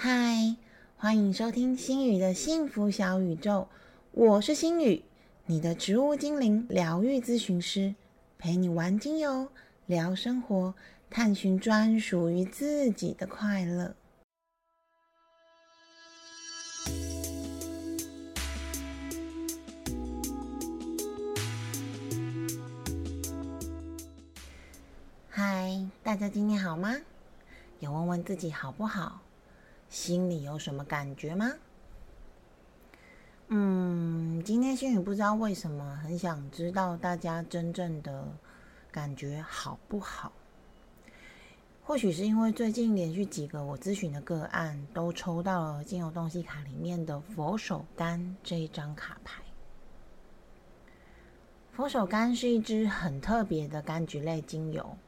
嗨，欢迎收听心宇的幸福小宇宙，我是心宇，你的植物精灵疗愈咨询师，陪你玩精油，聊生活，探寻专属于自己的快乐。嗨，大家今天好吗？有问问自己好不好？心里有什么感觉吗？嗯，今天心宇不知道为什么很想知道大家真正的感觉好不好。或许是因为最近连续几个我咨询的个案都抽到了精油东西卡里面的佛手柑这一张卡牌。佛手柑是一支很特别的柑橘类精油，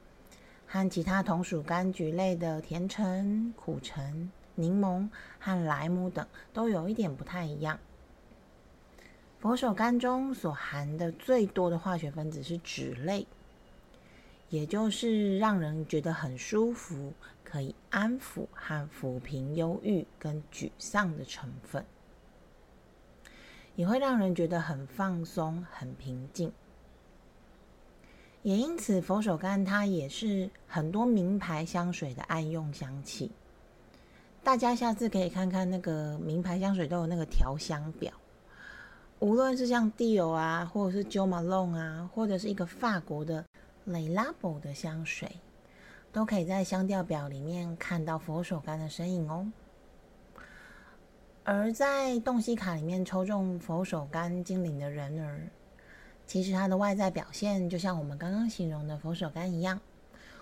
和其他同属柑橘类的甜橙、苦橙。柠檬和莱姆等都有一点不太一样。佛手柑中所含的最多的化学分子是脂类，也就是让人觉得很舒服、可以安抚和抚平忧郁跟沮丧的成分，也会让人觉得很放松、很平静。也因此，佛手柑它也是很多名牌香水的爱用香气。大家下次可以看看那个名牌香水都有那个调香表，无论是像 Dior 啊，或者是 Jo Malone 啊，或者是一个法国的 Le Labo 的香水，都可以在香调表里面看到佛手柑的身影哦。而在洞悉卡里面抽中佛手柑精灵的人儿，其实他的外在表现就像我们刚刚形容的佛手柑一样，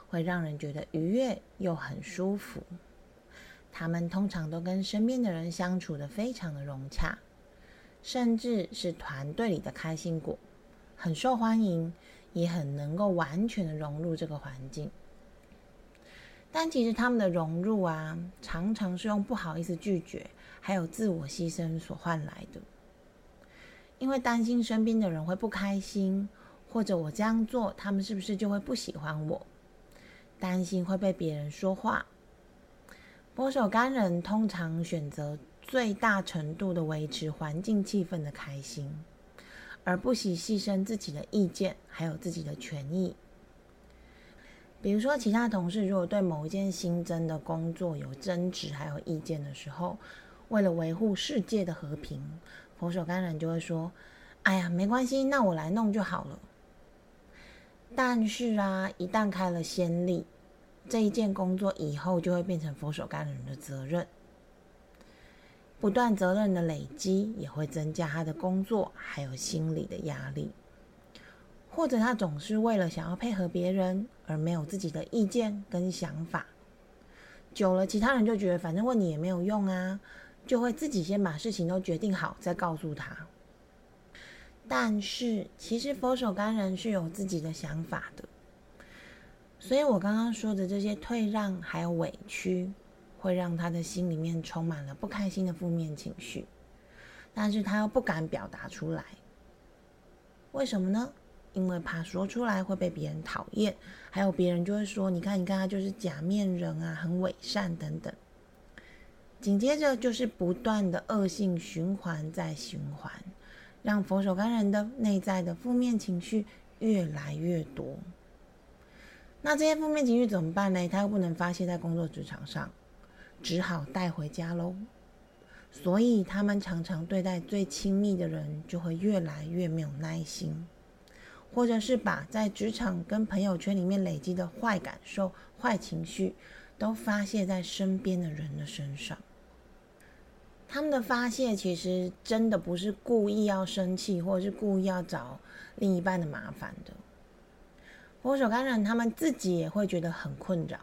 会让人觉得愉悦又很舒服。他们通常都跟身边的人相处的非常的融洽，甚至是团队里的开心果，很受欢迎，也很能够完全的融入这个环境。但其实他们的融入啊，常常是用不好意思拒绝，还有自我牺牲所换来的。因为担心身边的人会不开心，或者我这样做，他们是不是就会不喜欢我？担心会被别人说话。佛手柑人通常选择最大程度的维持环境气氛的开心，而不惜牺牲自己的意见还有自己的权益。比如说，其他同事如果对某一件新增的工作有争执还有意见的时候，为了维护世界的和平，佛手柑人就会说：“哎呀，没关系，那我来弄就好了。”但是啊，一旦开了先例。这一件工作以后就会变成佛手柑人的责任，不断责任的累积也会增加他的工作还有心理的压力，或者他总是为了想要配合别人而没有自己的意见跟想法，久了其他人就觉得反正问你也没有用啊，就会自己先把事情都决定好再告诉他。但是其实佛手柑人是有自己的想法的。所以我刚刚说的这些退让还有委屈，会让他的心里面充满了不开心的负面情绪，但是他又不敢表达出来。为什么呢？因为怕说出来会被别人讨厌，还有别人就会说：“你看，你看，他就是假面人啊，很伪善等等。”紧接着就是不断的恶性循环再循环，让佛手柑人的内在的负面情绪越来越多。那这些负面情绪怎么办呢？他又不能发泄在工作职场上，只好带回家喽。所以他们常常对待最亲密的人就会越来越没有耐心，或者是把在职场跟朋友圈里面累积的坏感受、坏情绪都发泄在身边的人的身上。他们的发泄其实真的不是故意要生气，或者是故意要找另一半的麻烦的。佛手柑人他们自己也会觉得很困扰，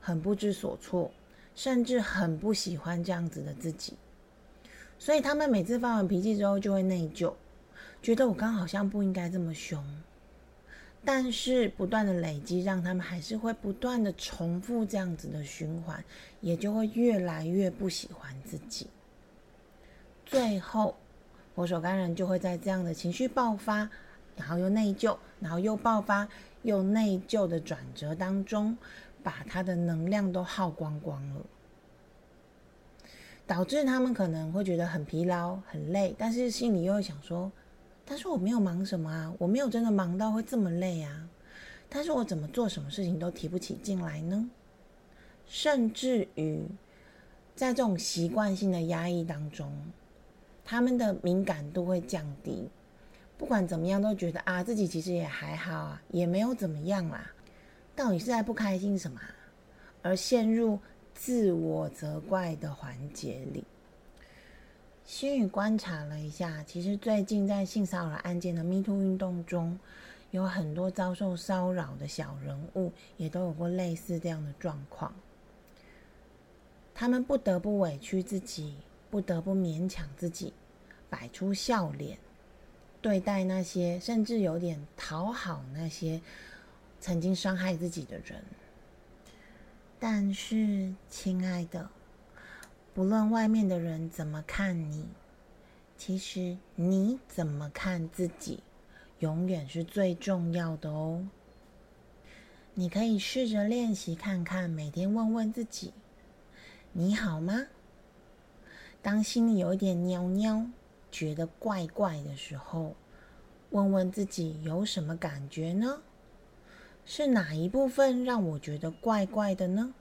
很不知所措，甚至很不喜欢这样子的自己。所以他们每次发完脾气之后就会内疚，觉得我刚好像不应该这么凶。但是不断的累积，让他们还是会不断的重复这样子的循环，也就会越来越不喜欢自己。最后，佛手柑人就会在这样的情绪爆发，然后又内疚，然后又爆发。又内疚的转折当中，把他的能量都耗光光了。导致他们可能会觉得很疲劳、很累，但是心里又会想说：“但是我没有忙什么啊，我没有真的忙到会这么累啊，但是我怎么做什么事情都提不起劲来呢？”甚至于在这种习惯性的压抑当中，他们的敏感度会降低，不管怎么样都觉得啊，自己其实也还好啊，也没有怎么样啦，到底是在不开心什么，而陷入。自我责怪的环节里，心宇观察了一下，其实最近在性骚扰案件的 MeToo 运动中，有很多遭受骚扰的小人物也都有过类似这样的状况。他们不得不委屈自己，不得不勉强自己，摆出笑脸，对待那些甚至有点讨好那些曾经伤害自己的人。但是，亲爱的，不论外面的人怎么看你，其实你怎么看自己，永远是最重要的哦。你可以试着练习看看，每天问问自己：“你好吗？”当心里有一点喵喵，觉得怪怪的时候，问问自己有什么感觉呢？是哪一部分让我觉得怪怪的呢？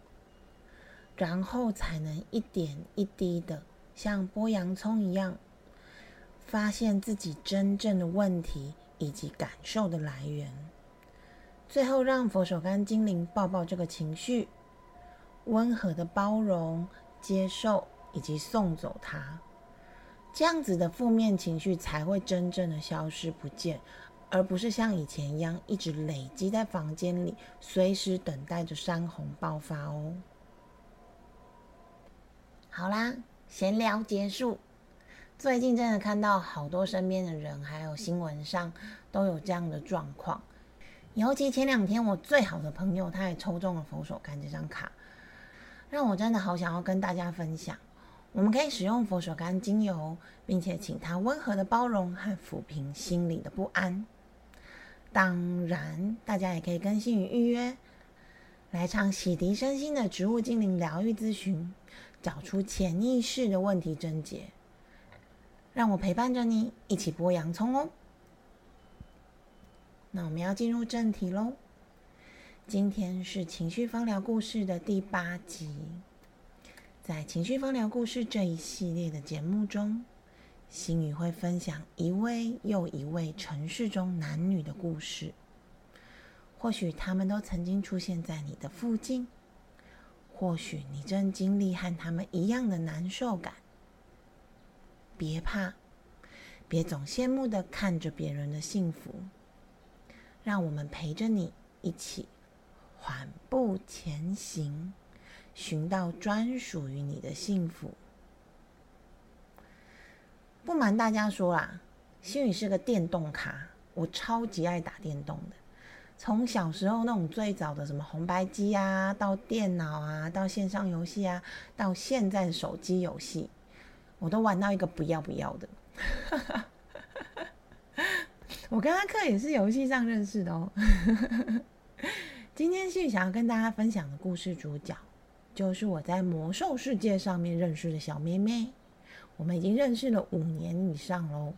然后才能一点一滴的像剥洋葱一样，发现自己真正的问题以及感受的来源。最后，让佛手柑精灵抱抱这个情绪，温和的包容、接受以及送走它，这样子的负面情绪才会真正的消失不见。而不是像以前一样一直累积在房间里，随时等待着山洪爆发哦。好啦，闲聊结束。最近真的看到好多身边的人，还有新闻上都有这样的状况。尤其前两天，我最好的朋友他也抽中了佛手柑这张卡，让我真的好想要跟大家分享。我们可以使用佛手柑精油，并且请它温和的包容和抚平心里的不安。当然，大家也可以跟心宇预约来场洗涤身心的植物精灵疗愈咨询，找出潜意识的问题症结。让我陪伴着你一起剥洋葱哦。那我们要进入正题喽。今天是情绪芳疗故事的第八集，在情绪芳疗故事这一系列的节目中。心语会分享一位又一位城市中男女的故事，或许他们都曾经出现在你的附近，或许你正经历和他们一样的难受感。别怕，别总羡慕的看着别人的幸福，让我们陪着你一起缓步前行，寻到专属于你的幸福。不瞒大家说啦，心宇是个电动卡，我超级爱打电动的。从小时候那种最早的什么红白机啊，到电脑啊，到线上游戏啊，到现在的手机游戏，我都玩到一个不要不要的。我跟阿克也是游戏上认识的哦。今天心宇想要跟大家分享的故事主角，就是我在魔兽世界上面认识的小妹妹。我们已经认识了五年以上喽，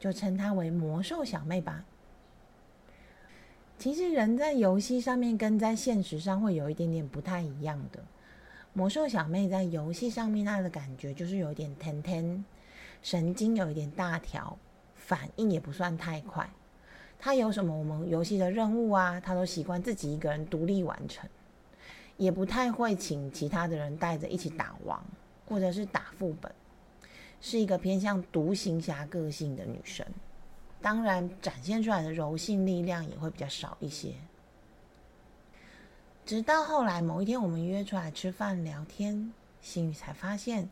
就称她为魔兽小妹吧。其实人在游戏上面跟在现实上会有一点点不太一样的。魔兽小妹在游戏上面她的感觉就是有点天天神经有一点大条，反应也不算太快。她有什么我们游戏的任务啊，她都习惯自己一个人独立完成，也不太会请其他的人带着一起打王或者是打副本。是一个偏向独行侠个性的女生，当然展现出来的柔性力量也会比较少一些。直到后来某一天，我们约出来吃饭聊天，心宇才发现，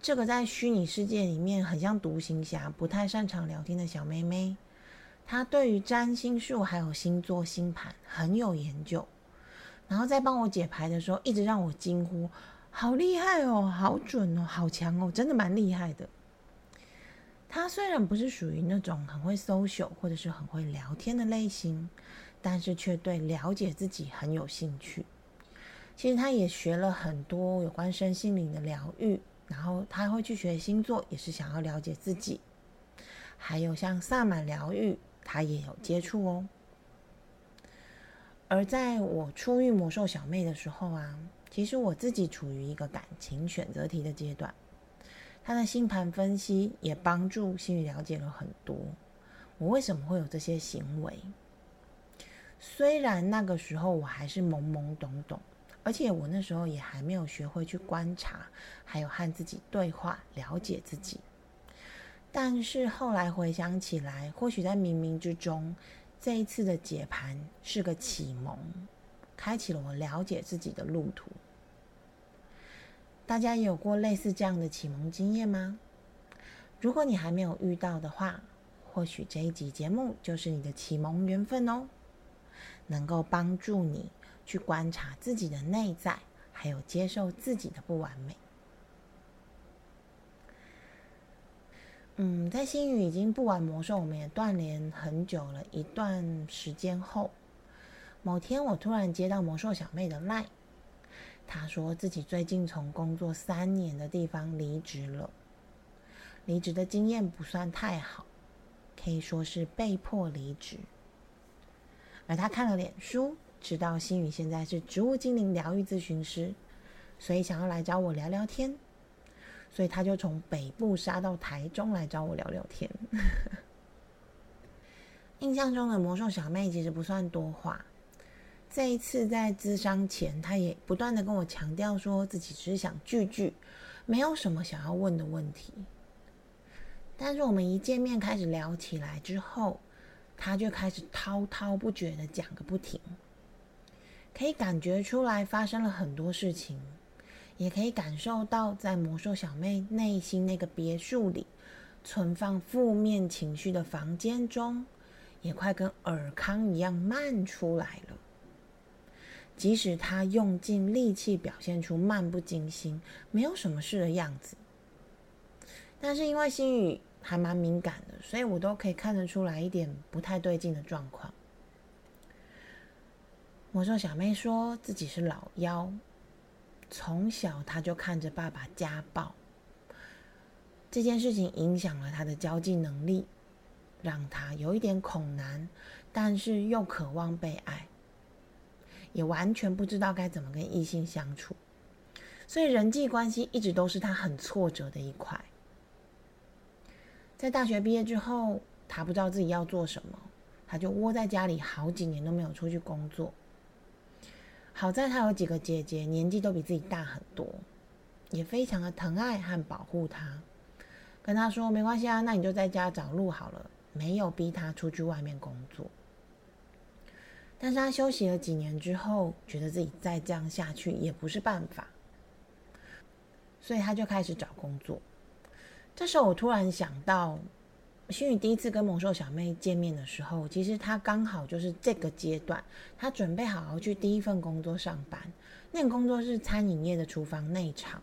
这个在虚拟世界里面很像独行侠、不太擅长聊天的小妹妹，她对于占星术还有星座星盘很有研究，然后在帮我解牌的时候，一直让我惊呼。好厉害哦，好准哦，好强哦，真的蛮厉害的。他虽然不是属于那种很会 social 或者是很会聊天的类型，但是却对了解自己很有兴趣。其实他也学了很多有关身心灵的疗愈，然后他会去学星座，也是想要了解自己。还有像萨满疗愈，他也有接触哦。而在我初遇魔兽小妹的时候啊，其实我自己处于一个感情选择题的阶段，她的星盘分析也帮助心宇了解了很多，我为什么会有这些行为。虽然那个时候我还是懵懵懂懂，而且我那时候也还没有学会去观察，还有和自己对话，了解自己。但是后来回想起来，或许在冥冥之中，这一次的解盘是个启蒙，开启了我了解自己的路途。大家也有过类似这样的启蒙经验吗？如果你还没有遇到的话，或许这一集节目就是你的启蒙缘分哦，能够帮助你去观察自己的内在，还有接受自己的不完美。嗯，在星宇已经不玩魔兽，我们也断联很久了一段时间后，某天我突然接到魔兽小妹的 line，她说自己最近从工作三年的地方离职了，离职的经验不算太好，可以说是被迫离职。而她看了脸书，知道星宇现在是植物精灵疗愈咨询师，所以想要来找我聊聊天。所以他就从北部杀到台中来找我聊聊天。印象中的魔兽小妹其实不算多话。这一次在咨商前，她也不断的跟我强调说自己只是想聚聚，没有什么想要问的问题。但是我们一见面开始聊起来之后，她就开始滔滔不绝的讲个不停，可以感觉出来发生了很多事情。也可以感受到，在魔兽小妹内心那个别墅里，存放负面情绪的房间中，也快跟尔康一样漫出来了。即使她用尽力气表现出漫不经心、没有什么事的样子，但是因为心语还蛮敏感的，所以我都可以看得出来一点不太对劲的状况。魔兽小妹说自己是老妖。从小他就看着爸爸家暴，这件事情影响了他的交际能力，让他有一点恐男，但是又渴望被爱，也完全不知道该怎么跟异性相处，所以人际关系一直都是他很挫折的一块。在大学毕业之后，他不知道自己要做什么，他就窝在家里好几年都没有出去工作。好在他有几个姐姐，年纪都比自己大很多，也非常的疼爱和保护他。跟他说没关系啊，那你就在家找路好了，没有逼他出去外面工作。但是他休息了几年之后，觉得自己再这样下去也不是办法，所以他就开始找工作。这时候我突然想到。心宇第一次跟魔兽小妹见面的时候，其实他刚好就是这个阶段，他准备好好去第一份工作上班。那个工作是餐饮业的厨房内场。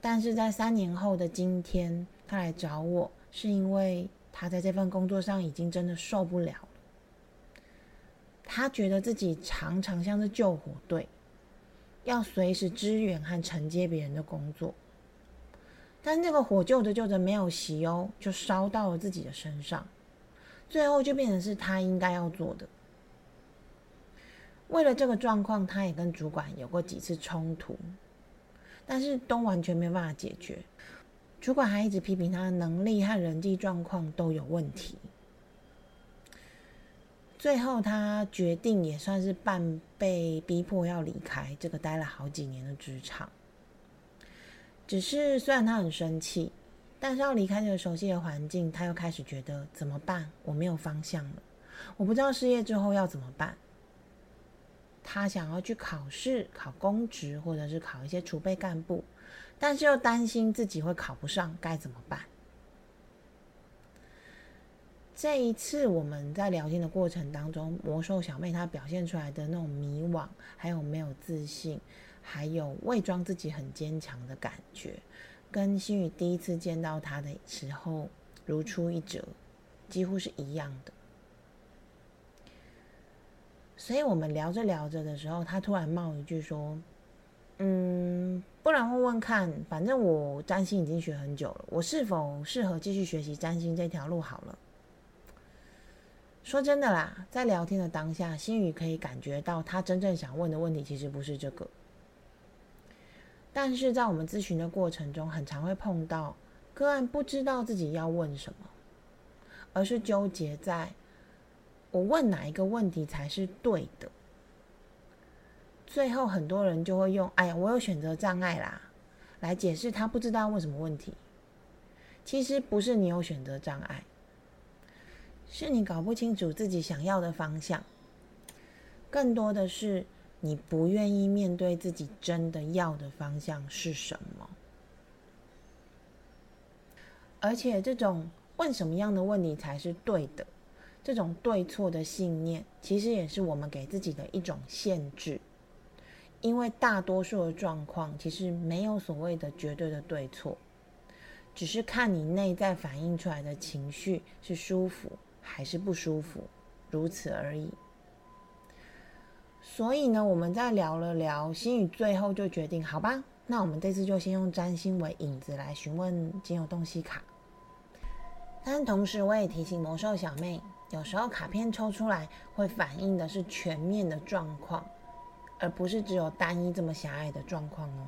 但是在三年后的今天，他来找我，是因为他在这份工作上已经真的受不了了。他觉得自己常常像是救火队，要随时支援和承接别人的工作。但这个火救着救着没有熄哦，就烧到了自己的身上，最后就变成是他应该要做的。为了这个状况，他也跟主管有过几次冲突，但是都完全没有办法解决。主管还一直批评他的能力和人际状况都有问题。最后，他决定也算是半被逼迫要离开这个待了好几年的职场。只是虽然他很生气，但是要离开这个熟悉的环境，他又开始觉得怎么办？我没有方向了，我不知道失业之后要怎么办。他想要去考试，考公职，或者是考一些储备干部，但是又担心自己会考不上，该怎么办？这一次我们在聊天的过程当中，魔兽小妹她表现出来的那种迷惘，还有没有自信。还有伪装自己很坚强的感觉，跟心宇第一次见到他的时候如出一辙，几乎是一样的。所以我们聊着聊着的时候，他突然冒一句说：“嗯，不然问问看，反正我占星已经学很久了，我是否适合继续学习占星这条路？好了。说真的啦，在聊天的当下，心宇可以感觉到他真正想问的问题其实不是这个。但是在我们咨询的过程中，很常会碰到个案不知道自己要问什么，而是纠结在我问哪一个问题才是对的。最后很多人就会用“哎呀，我有选择障碍啦”来解释他不知道问什么问题。其实不是你有选择障碍。是你搞不清楚自己想要的方向，更多的是你不愿意面对自己真的要的方向是什么。而且，这种问什么样的问题才是对的，这种对错的信念，其实也是我们给自己的一种限制。因为大多数的状况，其实没有所谓的绝对的对错，只是看你内在反映出来的情绪是舒服。还是不舒服，如此而已。所以呢，我们再聊了聊，心宇最后就决定，好吧，那我们这次就先用占星为引子来询问精油洞悉卡。但同时，我也提醒魔兽小妹，有时候卡片抽出来会反映的是全面的状况，而不是只有单一这么狭隘的状况哦。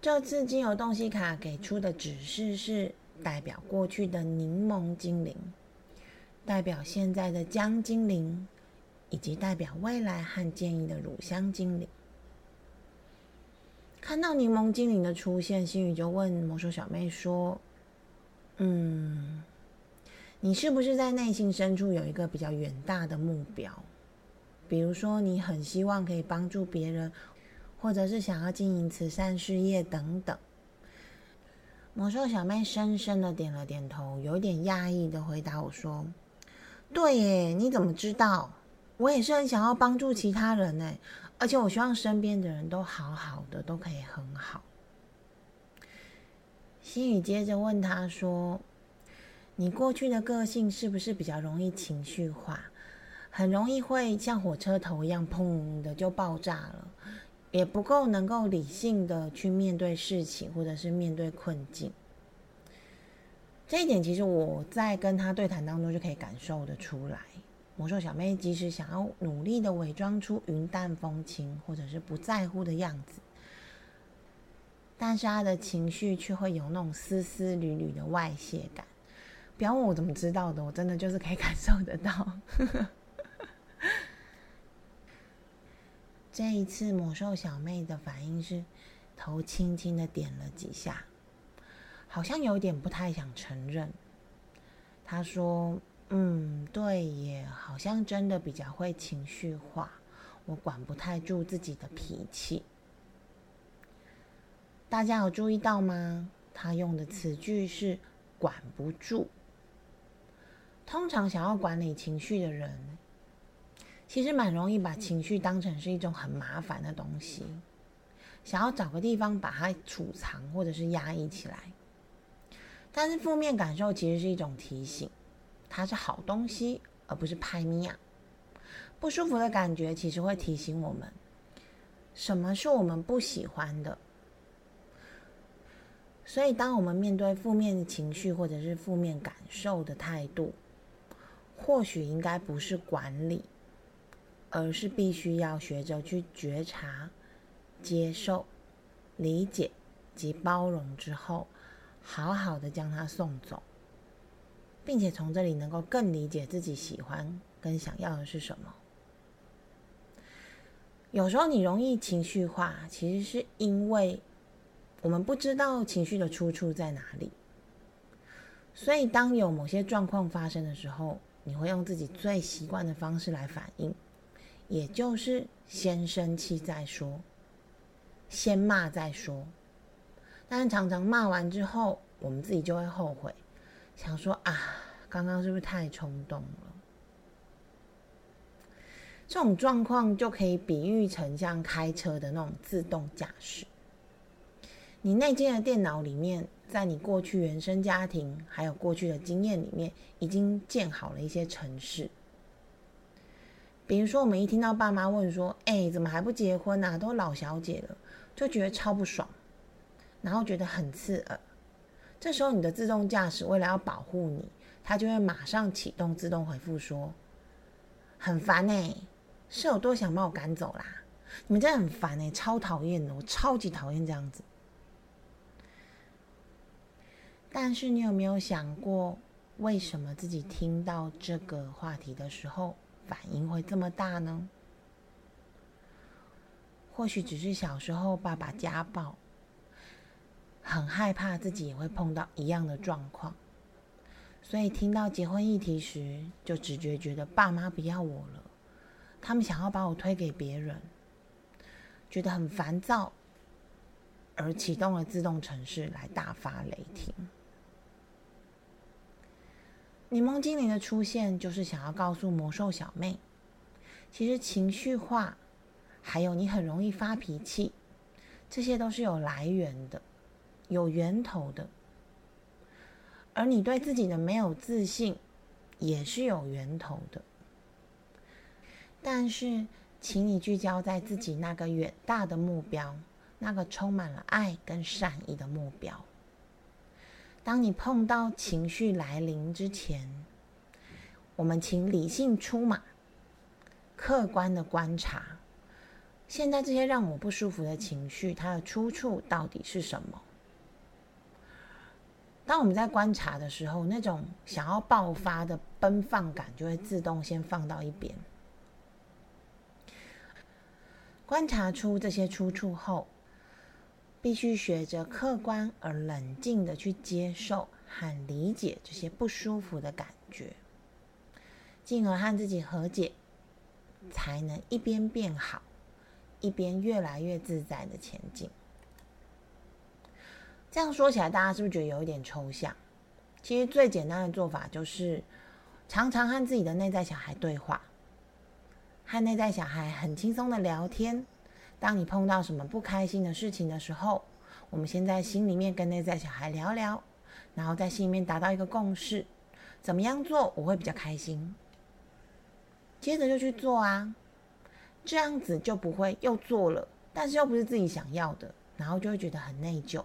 这次精油洞悉卡给出的指示是。代表过去的柠檬精灵，代表现在的姜精灵，以及代表未来和建议的乳香精灵。看到柠檬精灵的出现，心宇就问魔兽小妹说：“嗯，你是不是在内心深处有一个比较远大的目标？比如说，你很希望可以帮助别人，或者是想要经营慈善事业等等。”魔兽小妹深深的点了点头，有点讶异的回答我说：“对耶，你怎么知道？我也是很想要帮助其他人呢，而且我希望身边的人都好好的，都可以很好。”心宇接着问他说：“你过去的个性是不是比较容易情绪化，很容易会像火车头一样砰的就爆炸了？”也不够能够理性的去面对事情，或者是面对困境。这一点其实我在跟他对谈当中就可以感受的出来。魔兽小妹即使想要努力的伪装出云淡风轻，或者是不在乎的样子，但是她的情绪却会有那种丝丝缕缕的外泄感。不要问我怎么知道的，我真的就是可以感受得到。这一次，魔兽小妹的反应是头轻轻的点了几下，好像有点不太想承认。她说：“嗯，对耶，好像真的比较会情绪化，我管不太住自己的脾气。”大家有注意到吗？他用的词句是“管不住”。通常想要管理情绪的人。其实蛮容易把情绪当成是一种很麻烦的东西，想要找个地方把它储藏或者是压抑起来。但是负面感受其实是一种提醒，它是好东西，而不是拍咪呀。不舒服的感觉其实会提醒我们，什么是我们不喜欢的。所以，当我们面对负面情绪或者是负面感受的态度，或许应该不是管理。而是必须要学着去觉察、接受、理解及包容之后，好好的将它送走，并且从这里能够更理解自己喜欢跟想要的是什么。有时候你容易情绪化，其实是因为我们不知道情绪的出处在哪里，所以当有某些状况发生的时候，你会用自己最习惯的方式来反应。也就是先生气再说，先骂再说，但是常常骂完之后，我们自己就会后悔，想说啊，刚刚是不是太冲动了？这种状况就可以比喻成像开车的那种自动驾驶，你内建的电脑里面，在你过去原生家庭还有过去的经验里面，已经建好了一些程式。比如说，我们一听到爸妈问说：“哎，怎么还不结婚啊？都老小姐了。”就觉得超不爽，然后觉得很刺耳。这时候，你的自动驾驶为了要保护你，它就会马上启动自动回复说：“很烦呢，是有多想把我赶走啦？你们真的很烦呢，超讨厌的，我超级讨厌这样子。”但是，你有没有想过，为什么自己听到这个话题的时候，反应会这么大呢？或许只是小时候爸爸家暴，很害怕自己也会碰到一样的状况，所以听到结婚议题时，就直觉觉得爸妈不要我了，他们想要把我推给别人，觉得很烦躁，而启动了自动程式来大发雷霆。柠檬精灵的出现，就是想要告诉魔兽小妹，其实情绪化。还有，你很容易发脾气，这些都是有来源的，有源头的。而你对自己的没有自信，也是有源头的。但是，请你聚焦在自己那个远大的目标，那个充满了爱跟善意的目标。当你碰到情绪来临之前，我们请理性出马，客观的观察。现在这些让我不舒服的情绪，它的出处到底是什么？当我们在观察的时候，那种想要爆发的奔放感就会自动先放到一边。观察出这些出处后，必须学着客观而冷静的去接受和理解这些不舒服的感觉，进而和自己和解，才能一边变好。一边越来越自在的前进。这样说起来，大家是不是觉得有一点抽象？其实最简单的做法就是常常和自己的内在小孩对话，和内在小孩很轻松的聊天。当你碰到什么不开心的事情的时候，我们先在心里面跟内在小孩聊聊，然后在心里面达到一个共识：怎么样做我会比较开心？接着就去做啊。这样子就不会又做了，但是又不是自己想要的，然后就会觉得很内疚，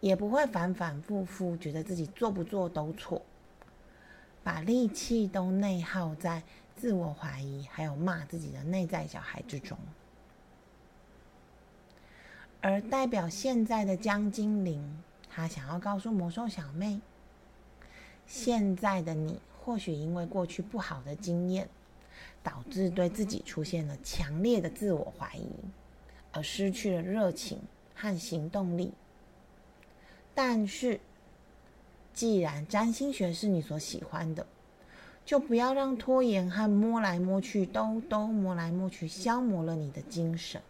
也不会反反复复觉得自己做不做都错，把力气都内耗在自我怀疑还有骂自己的内在小孩之中。而代表现在的江精灵，他想要告诉魔兽小妹，现在的你或许因为过去不好的经验。导致对自己出现了强烈的自我怀疑，而失去了热情和行动力。但是，既然占星学是你所喜欢的，就不要让拖延和摸来摸去、兜兜摸来摸去消磨了你的精神。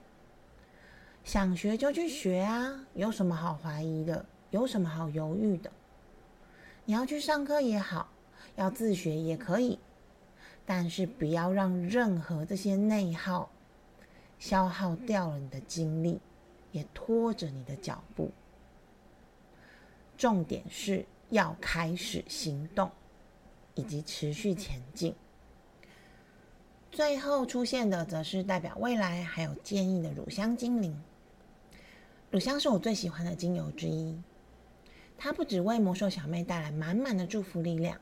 想学就去学啊，有什么好怀疑的？有什么好犹豫的？你要去上课也好，要自学也可以。但是不要让任何这些内耗消耗掉了你的精力，也拖着你的脚步。重点是要开始行动，以及持续前进。最后出现的则是代表未来还有建议的乳香精灵。乳香是我最喜欢的精油之一，它不只为魔兽小妹带来满满的祝福力量。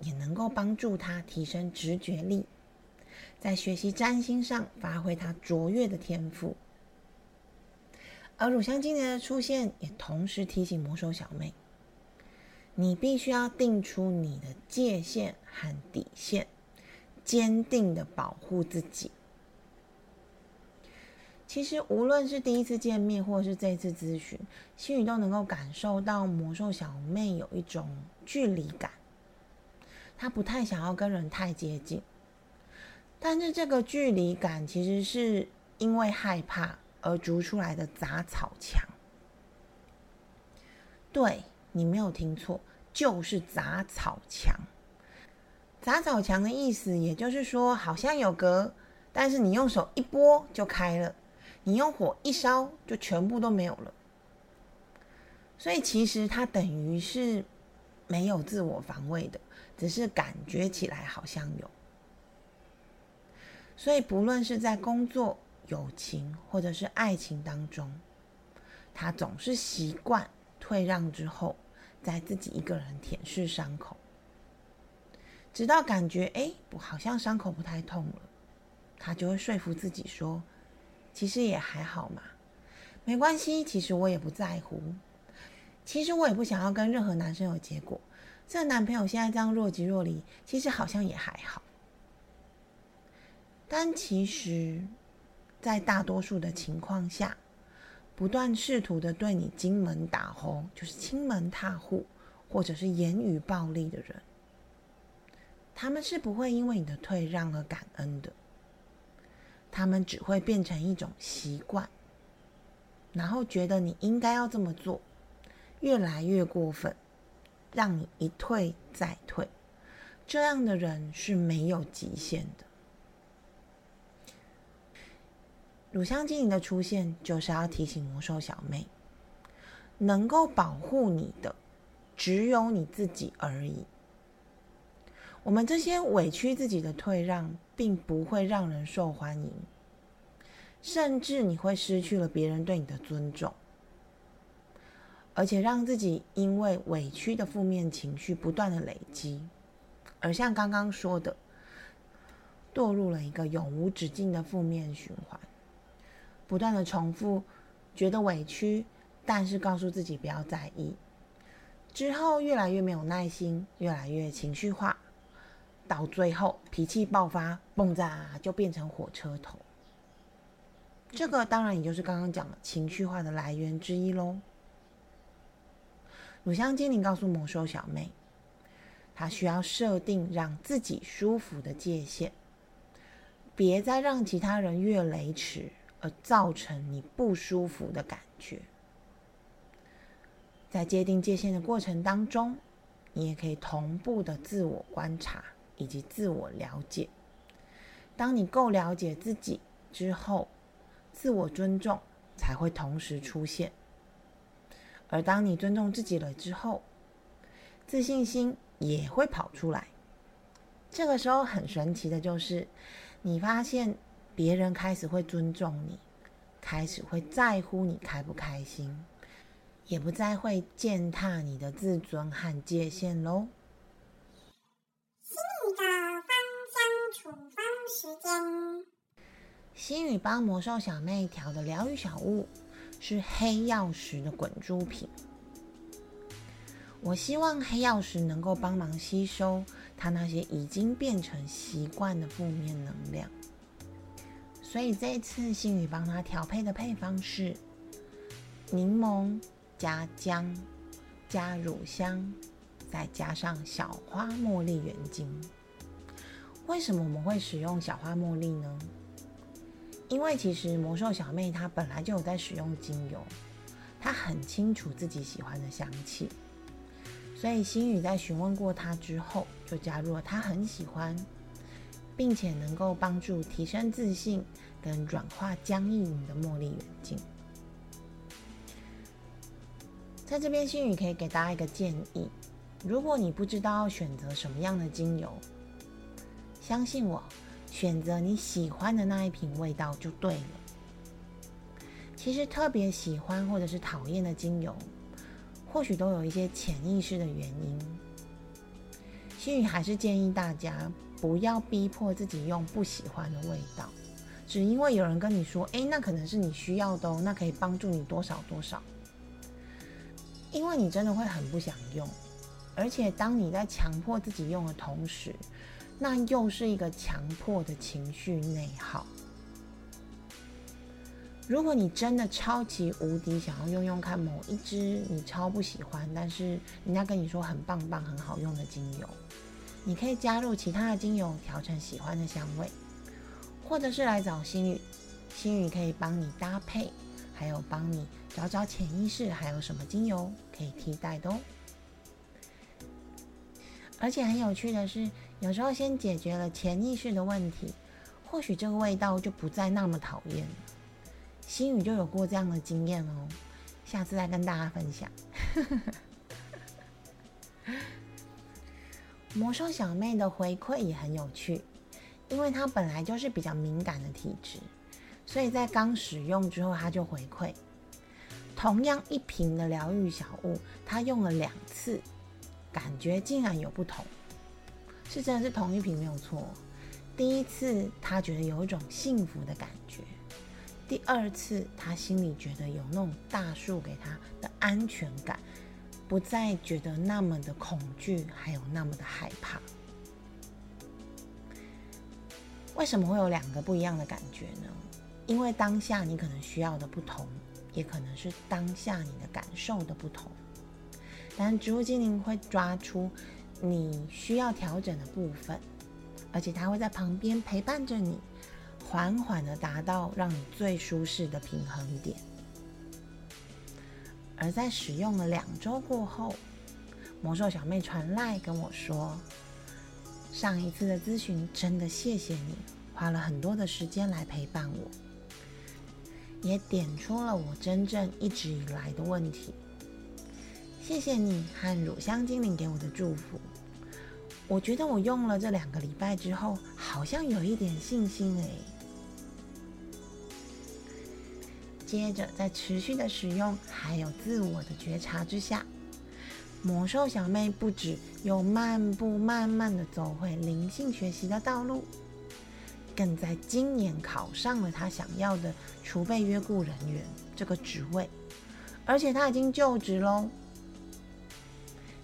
也能够帮助她提升直觉力，在学习占星上发挥她卓越的天赋。而乳香精灵的出现，也同时提醒魔兽小妹，你必须要定出你的界限和底线，坚定的保护自己。其实，无论是第一次见面，或是这次咨询，心里都能够感受到魔兽小妹有一种距离感。她不太想要跟人太接近，但是这个距离感其实是因为害怕而筑出来的杂草墙。对你没有听错，就是杂草墙。杂草墙的意思，也就是说，好像有隔，但是你用手一拨就开了，你用火一烧就全部都没有了。所以其实它等于是没有自我防卫的。只是感觉起来好像有，所以不论是在工作、友情或者是爱情当中，他总是习惯退让之后，再自己一个人舔舐伤口，直到感觉哎，好像伤口不太痛了，他就会说服自己说，其实也还好嘛，没关系，其实我也不在乎，其实我也不想要跟任何男生有结果，这男朋友现在这样若即若离，其实好像也还好。但其实，在大多数的情况下，不断试图的对你金门打吼，就是亲门踏户，或者是言语暴力的人，他们是不会因为你的退让而感恩的。他们只会变成一种习惯，然后觉得你应该要这么做，越来越过分，让你一退再退。这样的人是没有极限的。乳香精灵的出现，就是要提醒魔兽小妹，能够保护你的，只有你自己而已。我们这些委屈自己的退让，并不会让人受欢迎，甚至你会失去了别人对你的尊重，而且让自己因为委屈的负面情绪不断的累积，而像刚刚说的，堕入了一个永无止境的负面循环。不断的重复，觉得委屈，但是告诉自己不要在意。之后越来越没有耐心，越来越情绪化，到最后脾气爆发，蹦炸就变成火车头。这个当然也就是刚刚讲的情绪化的来源之一喽。乳香精灵告诉魔兽小妹，她需要设定让自己舒服的界限，别再让其他人越雷池。而造成你不舒服的感觉，在界定界限的过程当中，你也可以同步的自我观察以及自我了解。当你够了解自己之后，自我尊重才会同时出现。而当你尊重自己了之后，自信心也会跑出来。这个时候很神奇的就是，你发现。别人开始会尊重你，开始会在乎你开不开心，也不再会践踏你的自尊和界限喽。心语的芳香处方时间，心语帮魔兽小妹调的疗愈小物是黑曜石的滚珠瓶。我希望黑曜石能够帮忙吸收它那些已经变成习惯的负面能量。所以这一次星宇帮他调配的配方是柠檬加姜加乳香，再加上小花茉莉原精。为什么我们会使用小花茉莉呢？因为其实魔兽小妹她本来就有在使用精油，她很清楚自己喜欢的香气，所以星宇在询问过她之后，就加入了她很喜欢。并且能够帮助提升自信跟软化僵硬的茉莉原精。在这边，心宇可以给大家一个建议：如果你不知道要选择什么样的精油，相信我，选择你喜欢的那一瓶味道就对了。其实特别喜欢或者是讨厌的精油，或许都有一些潜意识的原因。心宇还是建议大家。不要逼迫自己用不喜欢的味道，只因为有人跟你说：“哎，那可能是你需要的哦，那可以帮助你多少多少。”因为你真的会很不想用，而且当你在强迫自己用的同时，那又是一个强迫的情绪内耗。如果你真的超级无敌想要用用看某一支你超不喜欢，但是人家跟你说很棒棒、很好用的精油。你可以加入其他的精油调成喜欢的香味，或者是来找心语，心语可以帮你搭配，还有帮你找找潜意识还有什么精油可以替代的哦。而且很有趣的是，有时候先解决了潜意识的问题，或许这个味道就不再那么讨厌了。心语就有过这样的经验哦，下次再跟大家分享。魔兽小妹的回馈也很有趣，因为她本来就是比较敏感的体质，所以在刚使用之后她就回馈。同样一瓶的疗愈小物，她用了两次，感觉竟然有不同。是真的是同一瓶没有错。第一次她觉得有一种幸福的感觉，第二次她心里觉得有那种大树给她的安全感，不再觉得那么的恐惧，还有那么的害怕。为什么会有两个不一样的感觉呢？因为当下你可能需要的不同，也可能是当下你的感受的不同。但植物精灵会抓出你需要调整的部分，而且它会在旁边陪伴着你，缓缓的达到让你最舒适的平衡点。而在使用了两周过后，魔兽小妹传来跟我说。上一次的咨询真的谢谢你，花了很多的时间来陪伴我，也点出了我真正一直以来的问题。谢谢你和乳香精灵给我的祝福，我觉得我用了这两个礼拜之后，好像有一点信心诶。接着在持续的使用还有自我的觉察之下。魔兽小妹不止又慢步慢慢的走回灵性学习的道路，更在今年考上了她想要的储备约雇人员这个职位，而且她已经就职喽。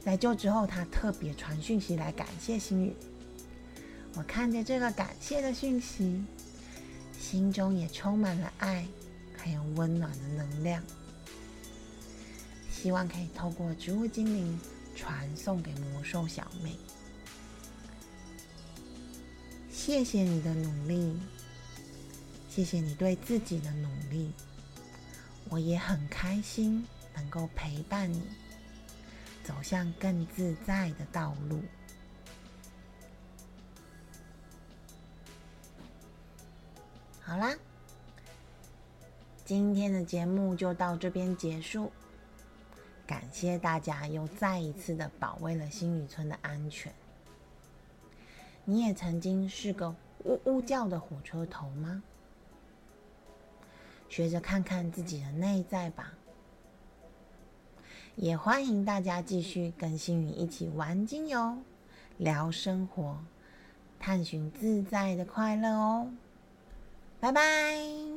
在就职后，她特别传讯息来感谢星宇。我看着这个感谢的讯息，心中也充满了爱，还有温暖的能量。希望可以透过植物精灵传送给魔兽小妹。谢谢你的努力，谢谢你对自己的努力，我也很开心能够陪伴你走向更自在的道路。好啦，今天的节目就到这边结束。感谢大家又再一次的保卫了新宇村的安全。你也曾经是个呜呜叫的火车头吗？学着看看自己的内在吧。也欢迎大家继续跟新宇一起玩精油、聊生活、探寻自在的快乐哦。拜拜。